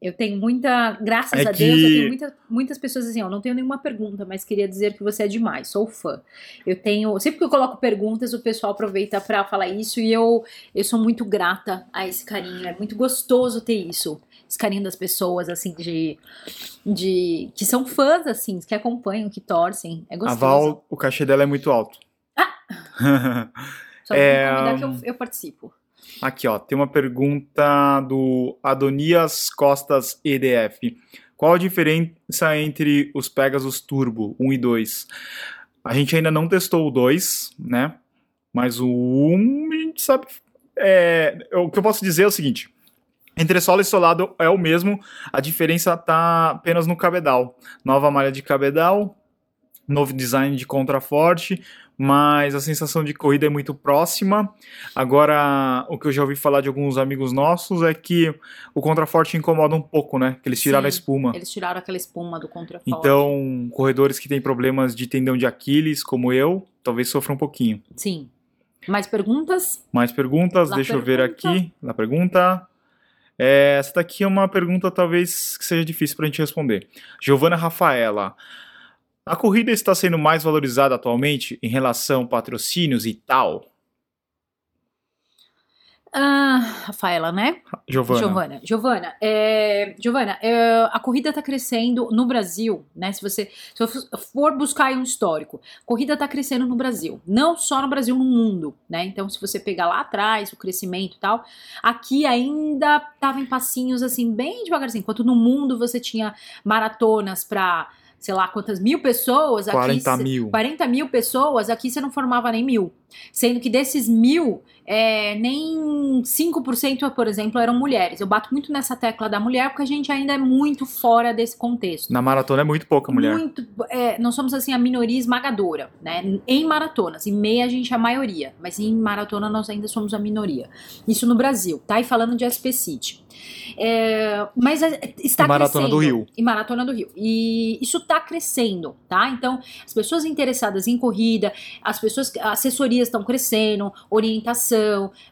Eu tenho muita, graças é a que... Deus, eu tenho muita, muitas pessoas assim, ó, não tenho nenhuma pergunta, mas queria dizer que você é demais, sou fã. Eu tenho, sempre que eu coloco perguntas, o pessoal aproveita para falar isso e eu, eu sou muito grata a esse carinho, é muito gostoso ter isso. Carinho das pessoas, assim, de, de que são fãs, assim, que acompanham, que torcem, é gostoso. A Val, o cachê dela é muito alto. Ah! Só é... que eu, eu participo. Aqui, ó, tem uma pergunta do Adonias Costas EDF. Qual a diferença entre os Pegasus Turbo 1 e 2? A gente ainda não testou o 2, né? Mas o 1 a gente sabe. É, o que eu posso dizer é o seguinte: entre solo e solado é o mesmo, a diferença está apenas no cabedal. Nova malha de cabedal, novo design de contraforte, mas a sensação de corrida é muito próxima. Agora, o que eu já ouvi falar de alguns amigos nossos é que o contraforte incomoda um pouco, né? Que eles tiraram Sim, a espuma. Eles tiraram aquela espuma do contraforte. Então, corredores que têm problemas de tendão de Aquiles, como eu, talvez sofram um pouquinho. Sim. Mais perguntas? Mais perguntas, La deixa pergunta. eu ver aqui. Na pergunta. É, essa daqui é uma pergunta talvez que seja difícil para a gente responder. Giovana Rafaela. A corrida está sendo mais valorizada atualmente em relação a patrocínios e tal? Ah, Rafaela, né? Giovana. Giovana. Giovana, é, Giovana é, a corrida está crescendo no Brasil, né? Se você se for buscar um histórico, a corrida está crescendo no Brasil. Não só no Brasil, no mundo, né? Então, se você pegar lá atrás o crescimento e tal, aqui ainda estava em passinhos assim, bem devagarzinho. Enquanto no mundo você tinha maratonas para sei lá quantas mil pessoas. 40 aqui, mil. 40 mil pessoas, aqui você não formava nem mil. Sendo que desses mil, é, nem 5%, por exemplo, eram mulheres. Eu bato muito nessa tecla da mulher porque a gente ainda é muito fora desse contexto. Na maratona é muito pouca mulher. Muito, é, nós somos assim a minoria esmagadora, né? Em maratonas, em meia a gente é a maioria, mas em maratona nós ainda somos a minoria. Isso no Brasil, tá? E falando de SP City. É, mas é, está e Maratona crescendo. do Rio. E Maratona do Rio. E isso está crescendo, tá? Então, as pessoas interessadas em corrida, as pessoas, assessorias estão crescendo, orientação,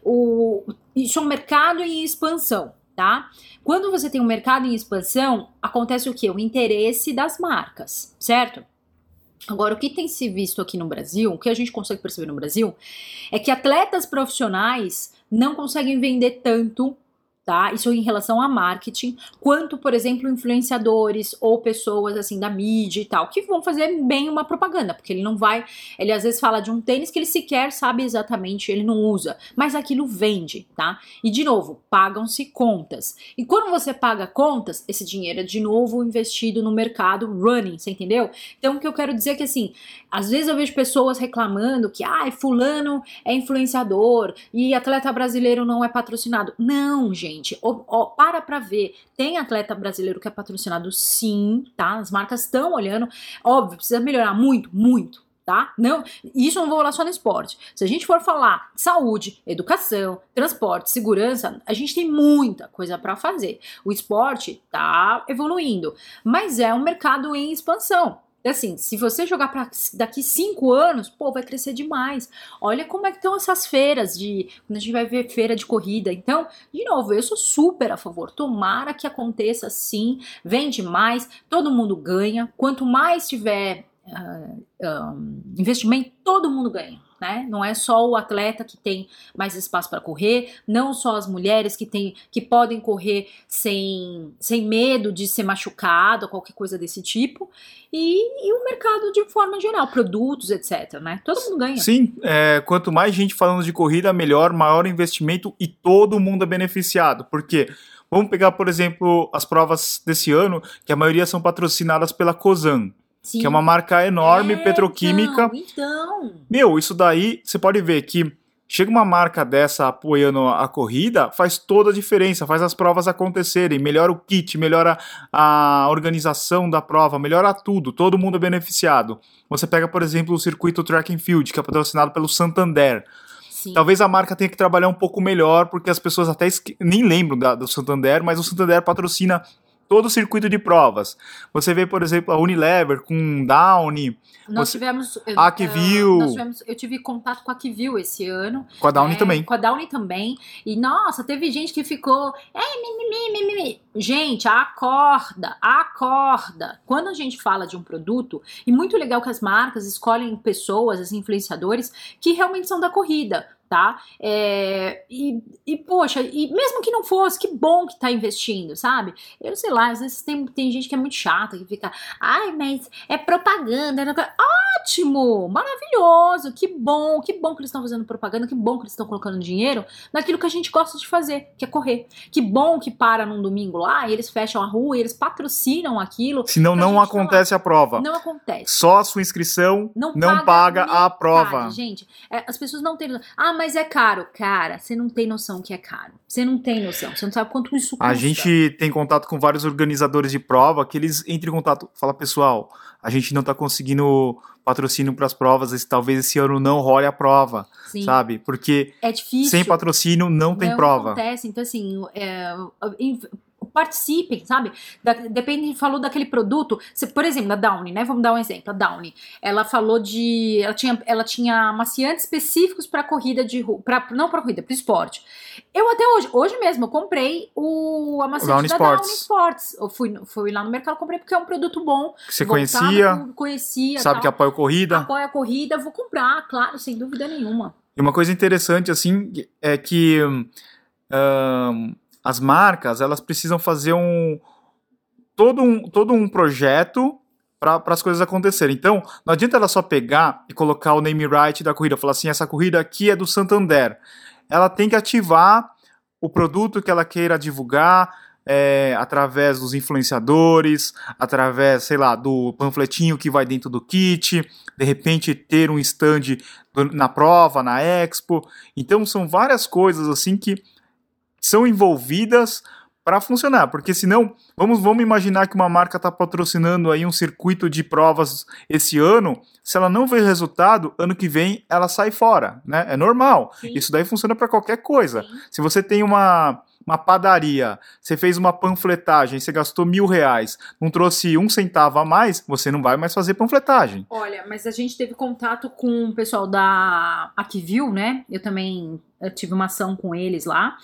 o, isso é um mercado em expansão, tá? Quando você tem um mercado em expansão, acontece o que? O interesse das marcas, certo? Agora, o que tem se visto aqui no Brasil, o que a gente consegue perceber no Brasil, é que atletas profissionais não conseguem vender tanto tá? Isso em relação a marketing, quanto, por exemplo, influenciadores ou pessoas assim da mídia e tal, que vão fazer bem uma propaganda, porque ele não vai, ele às vezes fala de um tênis que ele sequer sabe exatamente, ele não usa, mas aquilo vende, tá? E de novo, pagam-se contas. E quando você paga contas, esse dinheiro é de novo investido no mercado running, você entendeu? Então o que eu quero dizer é que assim, às vezes eu vejo pessoas reclamando que, ah, fulano é influenciador e atleta brasileiro não é patrocinado. Não, gente gente, ó, ó, para pra ver. Tem atleta brasileiro que é patrocinado sim, tá? As marcas estão olhando. Óbvio, precisa melhorar muito, muito. Tá? Não, isso não vou falar só no esporte. Se a gente for falar saúde, educação, transporte, segurança, a gente tem muita coisa para fazer. O esporte tá evoluindo, mas é um mercado em expansão. Assim, se você jogar para daqui cinco anos, pô, vai crescer demais. Olha como é que estão essas feiras de. Quando a gente vai ver feira de corrida. Então, de novo, eu sou super a favor. Tomara que aconteça assim, vende mais, todo mundo ganha. Quanto mais tiver um, investimento, todo mundo ganha. Né? Não é só o atleta que tem mais espaço para correr, não só as mulheres que, tem, que podem correr sem, sem medo de ser machucado, qualquer coisa desse tipo, e, e o mercado de forma geral, produtos, etc. Né? Todo mundo ganha. Sim, é, quanto mais gente falando de corrida, melhor, maior investimento e todo mundo é beneficiado. Porque vamos pegar, por exemplo, as provas desse ano, que a maioria são patrocinadas pela COSAN. Sim. que é uma marca enorme, é, petroquímica. Então, então. Meu, isso daí você pode ver que chega uma marca dessa apoiando a corrida, faz toda a diferença, faz as provas acontecerem, melhora o kit, melhora a organização da prova, melhora tudo, todo mundo é beneficiado. Você pega, por exemplo, o circuito Track and Field, que é patrocinado pelo Santander. Sim. Talvez a marca tenha que trabalhar um pouco melhor, porque as pessoas até nem lembram da, do Santander, mas o Santander patrocina todo o circuito de provas. Você vê, por exemplo, a Unilever com Downy. Nós você... tivemos. A Acvil. Uh, tivemos, eu tive contato com a Acvil esse ano. Com a Downy é, também. Com a Downy também. E, nossa, teve gente que ficou. É, Gente, acorda, acorda. Quando a gente fala de um produto, e muito legal que as marcas escolhem pessoas, as influenciadores, que realmente são da corrida tá? É, e, e, poxa, e mesmo que não fosse, que bom que tá investindo, sabe? Eu sei lá, às vezes tem, tem gente que é muito chata, que fica, ai, mas é propaganda. Não... Ótimo! Maravilhoso! Que bom, que bom que eles estão fazendo propaganda, que bom que eles estão colocando dinheiro naquilo que a gente gosta de fazer, que é correr. Que bom que para num domingo lá e eles fecham a rua e eles patrocinam aquilo. Senão não acontece a prova. Não acontece. Só a sua inscrição não, não paga, paga a prova. Gente, é, as pessoas não têm. Ah, mas é caro. Cara, você não tem noção que é caro. Você não tem noção. Você não sabe quanto isso custa. A gente tem contato com vários organizadores de prova que eles entram em contato. Fala, pessoal, a gente não tá conseguindo patrocínio para as provas, esse, talvez esse ano não role a prova, Sim. sabe? Porque é difícil. sem patrocínio não tem não prova. Acontece. Então, assim, é, participem, sabe? Da, depende, falou daquele produto. Se, por exemplo, da Downy, né? Vamos dar um exemplo. A Downy, ela falou de. Ela tinha, ela tinha amaciantes específicos para corrida de rua. Pra, não para corrida, para esporte. Eu até hoje, hoje mesmo, eu comprei o amaciante Downy da Sports. Downy Sports. Eu fui, fui lá no mercado, comprei porque é um produto bom. Que você conhecia. Conhecia. Sabe tal. que apoia a corrida. Apoia a corrida, vou comprar, claro, sem dúvida nenhuma. E uma coisa interessante, assim, é que. Um, as marcas elas precisam fazer um todo um, todo um projeto para as coisas acontecerem. Então, não adianta ela só pegar e colocar o name right da corrida, falar assim, essa corrida aqui é do Santander. Ela tem que ativar o produto que ela queira divulgar é, através dos influenciadores, através, sei lá, do panfletinho que vai dentro do kit, de repente ter um stand na prova, na expo. Então, são várias coisas assim que são envolvidas para funcionar, porque senão, vamos, vamos imaginar que uma marca está patrocinando aí um circuito de provas esse ano, se ela não vê resultado, ano que vem ela sai fora, né? É normal. Sim. Isso daí funciona para qualquer coisa. Sim. Se você tem uma uma padaria, você fez uma panfletagem, você gastou mil reais, não trouxe um centavo a mais, você não vai mais fazer panfletagem. Olha, mas a gente teve contato com o pessoal da Aquivil, né? Eu também eu tive uma ação com eles lá.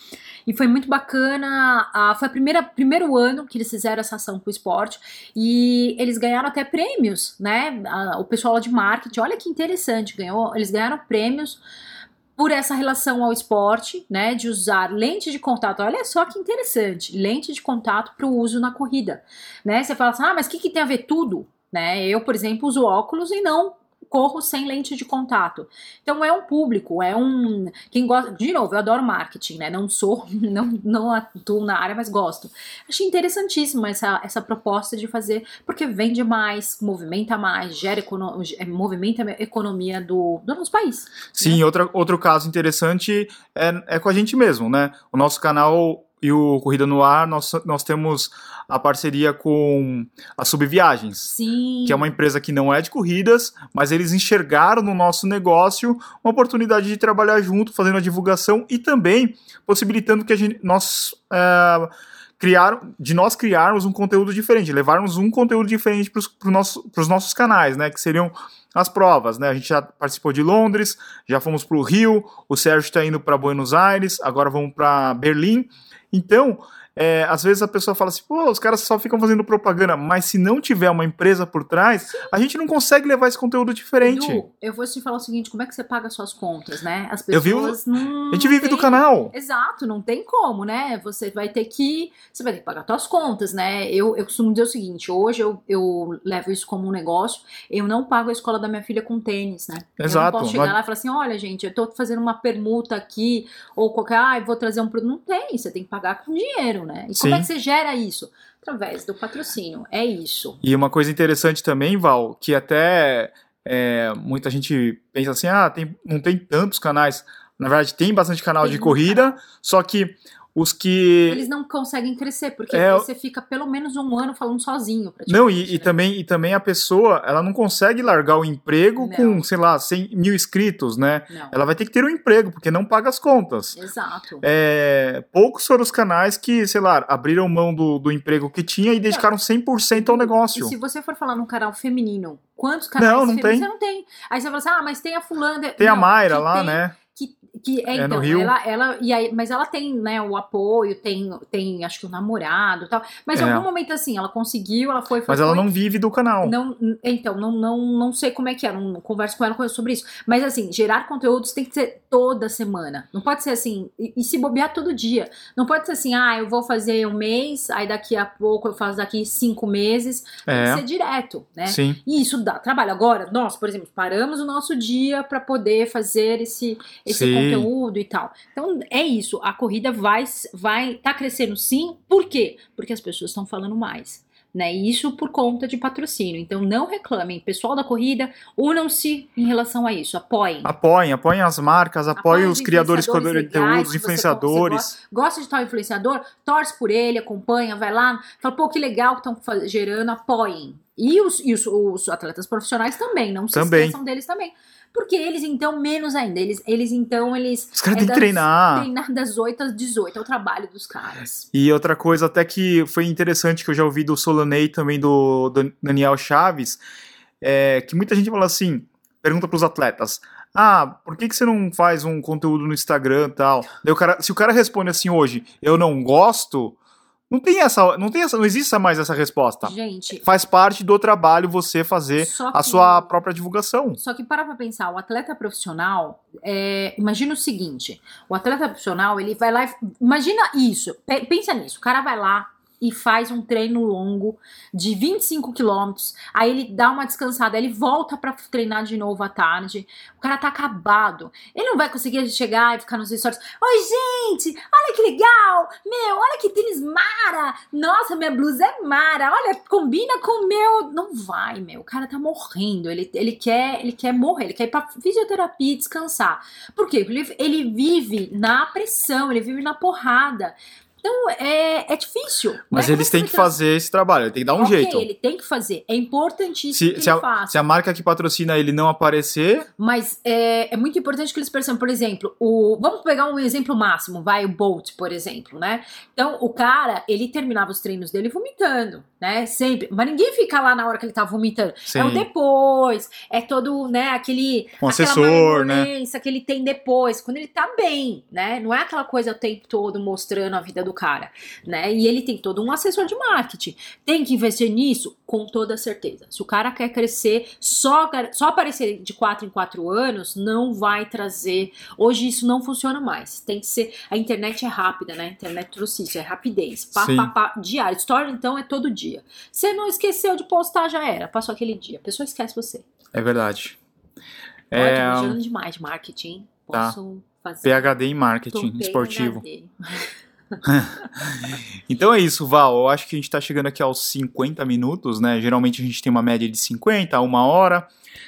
E foi muito bacana. A, foi o primeiro ano que eles fizeram essa ação com o esporte. E eles ganharam até prêmios, né? A, o pessoal de marketing, olha que interessante, ganhou, eles ganharam prêmios por essa relação ao esporte, né, de usar lente de contato. Olha só que interessante, lente de contato para o uso na corrida, né? Você fala assim, ah, mas o que, que tem a ver tudo? Né? Eu, por exemplo, uso óculos e não corro sem lente de contato. Então é um público, é um quem gosta, de novo, eu adoro marketing, né? Não sou, não não atuo na área, mas gosto. Achei interessantíssima essa essa proposta de fazer, porque vende mais, movimenta mais, gera econo, é, movimenta a economia do, do nosso país. Sim, né? outra, outro caso interessante é, é com a gente mesmo, né? O nosso canal e o Corrida no Ar, nós, nós temos a parceria com a Subviagens, Sim. que é uma empresa que não é de corridas, mas eles enxergaram no nosso negócio uma oportunidade de trabalhar junto, fazendo a divulgação e também possibilitando que a gente, nós é, criar, de nós criarmos um conteúdo diferente, levarmos um conteúdo diferente para os nosso, nossos canais, né, que seriam as provas, né? A gente já participou de Londres, já fomos para o Rio, o Sérgio está indo para Buenos Aires, agora vamos para Berlim. Então, é, às vezes a pessoa fala assim, pô, os caras só ficam fazendo propaganda, mas se não tiver uma empresa por trás, a gente não consegue levar esse conteúdo diferente. Eu vou te falar o seguinte: como é que você paga suas contas, né? As Eu pessoas vivo- não. a gente vive do tem- canal. Exato, não tem como, né? Você vai ter que. Você vai ter que pagar suas contas, né? Eu, eu costumo dizer o seguinte: hoje eu, eu levo isso como um negócio, eu não pago a escola da minha filha com tênis, né? Eu Exato, não posso chegar nós- lá e falar assim: olha, gente, eu tô fazendo uma permuta aqui, ou qualquer, ah, eu vou trazer um produto. Não tem, você tem que pagar com dinheiro, né? E Sim. como é que você gera isso? Através do patrocínio. É isso. E uma coisa interessante também, Val, que até é, muita gente pensa assim, ah, tem, não tem tantos canais. Na verdade, tem bastante canal Tem de corrida, só que os que. Eles não conseguem crescer, porque É, você fica pelo menos um ano falando sozinho. Não, e, e né? também, e também a pessoa, ela não consegue largar o emprego Não. com, sei lá, 100 mil inscritos, né? Não, Ela vai ter que ter um emprego, porque não paga as contas. exato. É, poucos foram os canais que, sei lá, abriram mão do, do emprego que tinha e dedicaram 100% ao E negócio. se você for falar num canal feminino, quantos canais Não, não femininos tem. você não tem? Aí você fala assim, ah, mas tem a fulana... Tem a Não, Mayra que lá, tem- né? Que, é, É, no então, Rio. ela, ela, e aí, mas ela tem, né, o apoio, tem, tem acho que o namorado e tal. Mas em É. algum momento, assim, ela conseguiu, ela foi, foi Mas ela foi. não vive do canal. Não, então, não, não, não sei como é que é, não converso com ela sobre isso. Mas assim, gerar conteúdos tem que ser toda semana. Não pode ser assim, e, e se bobear todo dia. Não pode ser assim, ah, eu vou fazer um mês, aí daqui a pouco eu faço daqui cinco meses. Tem É. que ser direto, né? Sim. E isso dá trabalho. Agora, nós, por exemplo, paramos o nosso dia para poder fazer esse, esse Sim. Conteúdo e tal. Então, é isso. A corrida vai vai tá crescendo sim. Por quê? Porque as pessoas estão falando mais. Né? E isso por conta de patrocínio. Então, não reclamem. Pessoal da corrida, unam-se em relação a isso. Apoiem. Apoiem, apoiem as marcas, apoiem Apoiem os criadores de influenciadores conteúdos, se você- influenciadores. Gosta de tal influenciador? Torce por ele, acompanha, vai lá, fala, pô, que legal que estão gerando, apoiem. E os, e os, os atletas profissionais também, não se Também. esqueçam deles também. Porque eles, então, menos ainda. Eles, eles então, eles. Os caras é têm que treinar. Treinar das 8 às 18, é o trabalho dos caras. E outra coisa até que foi interessante que eu já ouvi do Solanei também do, do Daniel Chaves, é que muita gente fala assim, pergunta pros atletas, ah, por que, que você não faz um conteúdo no Instagram e tal? Daí o cara, se o cara responde assim hoje, eu não gosto, não tem essa, não tem essa, não existe mais essa resposta. Gente, Faz parte do trabalho você fazer só a que- sua própria divulgação. Só que para pra pensar, o atleta profissional, é, imagina o seguinte, o atleta profissional, ele vai lá e, imagina isso, pe- pensa nisso, o cara vai lá e faz um treino longo de 25 quilômetros, aí ele dá uma descansada, ele volta pra treinar de novo à tarde, o cara tá acabado, ele não vai conseguir chegar e ficar nos stories, oi gente, olha que legal, meu, olha que tênis mara, nossa, minha blusa é mara, olha, combina com o meu, não vai, meu, o cara tá morrendo, ele, ele quer ele quer morrer, ele quer ir pra fisioterapia e descansar, por quê? Porque ele, ele vive na pressão, ele vive na porrada, então é, é difícil. Mas né? eles Como têm é que fazer esse trabalho, ele tem que dar um Ok, jeito. ele tem que fazer. É importantíssimo Se, que se, ele a, faça. se a marca que patrocina ele não aparecer, Mas é, é muito importante que eles percebam, por exemplo, o, vamos pegar um exemplo máximo, vai, o Bolt, por exemplo, né? Então, o cara, ele terminava os treinos dele vomitando, né? Sempre. Mas ninguém fica lá na hora que ele tá vomitando. sim, É o depois, é todo, né, aquele... um assessor, né? que ele tem depois, quando ele tá bem, né? Não é aquela coisa o tempo todo mostrando a vida do cara, né? E ele tem todo um assessor de marketing. Tem que investir nisso? Com toda certeza. Se o cara quer crescer, só, só aparecer de 4 em 4 anos não vai trazer. Hoje isso não funciona mais. Tem que ser. A internet é rápida, né? A internet trouxe isso, é rapidez. Pá, Sim. pá, pá, diário. Story, então, é todo dia. Você não esqueceu de postar, já era. Passou aquele dia. A pessoa esquece você. É verdade. Olha, É, tô demais de marketing. Tá. Posso fazer. PHD em Tô marketing esportivo. PhD. Então é isso, Val. Eu acho que a gente tá chegando aqui aos 50 minutos, né? Geralmente a gente tem uma média de 50 a uma hora.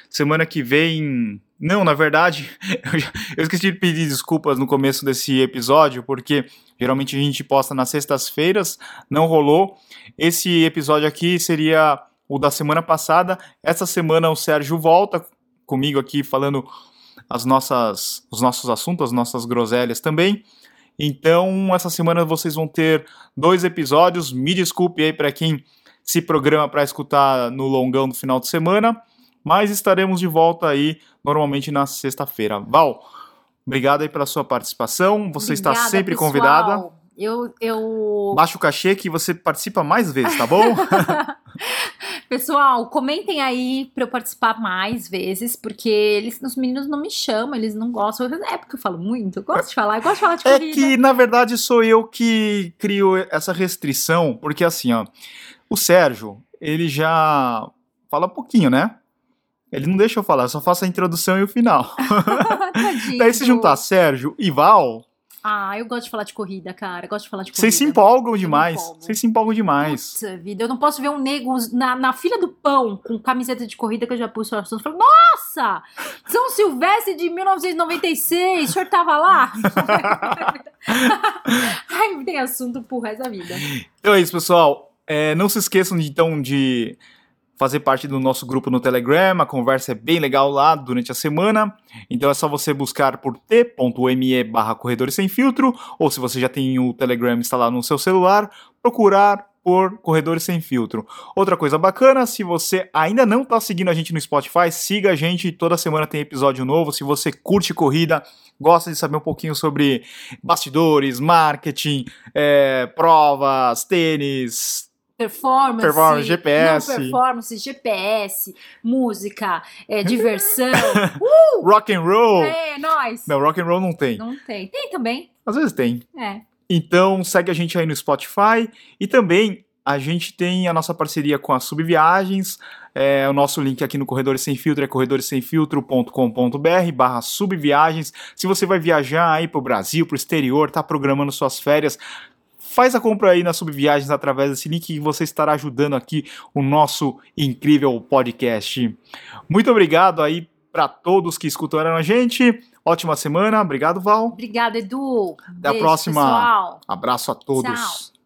Semana que vem. Não, na verdade, eu esqueci de pedir desculpas no começo desse episódio, porque geralmente a gente posta nas sextas-feiras, não rolou. Esse episódio aqui seria o da semana passada. Essa semana o Sérgio volta comigo aqui falando as nossas, os nossos assuntos, as nossas groselhas também. Então, essa semana vocês vão ter dois episódios. Me desculpe aí para quem se programa para escutar no longão do final de semana, mas estaremos de volta aí normalmente na sexta-feira. Val, obrigado aí pela sua participação. Você está Obrigada, sempre pessoal. convidada. Eu, eu... Baixa o cachê que você participa mais vezes, tá bom? Pessoal, comentem aí pra eu participar mais vezes, porque eles, os meninos não me chamam, eles não gostam. É porque eu falo muito, eu gosto de falar, eu gosto de falar de É corrida. que, na verdade, sou eu que crio essa restrição, porque assim, ó, o Sérgio, ele já fala pouquinho, né? Ele não deixa eu falar, eu só faço a introdução e o final. Daí se juntar Sérgio e Val, Ah, eu gosto de falar de corrida, cara. Eu gosto de falar de corrida. vocês se empolgam demais. Vocês se empolgam demais. Puta vida, eu não posso ver um nego na, na fila do pão com camiseta de corrida que eu já pus o assunto. Falei, nossa! São Silvestre de 1996, o senhor tava lá? Ai, tem assunto pro resto da vida. Então é isso, pessoal. É, não se esqueçam então de fazer parte do nosso grupo no Telegram. A conversa é bem legal lá durante a semana. Então é só você buscar por t.me barra Corredores Sem Filtro, ou se você já tem o Telegram instalado no seu celular, procurar por Corredores Sem Filtro. Outra coisa bacana, se você ainda não está seguindo a gente no Spotify, siga a gente, toda semana tem episódio novo. Se você curte corrida, gosta de saber um pouquinho sobre bastidores, marketing, é, provas, tênis, Performance, Performance, GPS. performance, GPS, música, é, diversão. rock and roll. é, nós. Não, rock and roll não tem. Não tem. Tem também. Às vezes tem. É. Então segue a gente aí no Spotify e também a gente tem a nossa parceria com a Subviagens. É, o nosso link aqui no Corredores Sem Filtro é corredoressemfiltro.com.br barra subviagens. Se você vai viajar aí pro Brasil, pro exterior, tá programando suas férias, faz a compra aí na Subviagens através desse link e você estará ajudando aqui o nosso incrível podcast. Muito obrigado aí para todos que escutaram a gente. Ótima semana. Obrigado, Val. Obrigada, Edu. Até a Beijo, próxima. Pessoal. Abraço a todos. Tchau.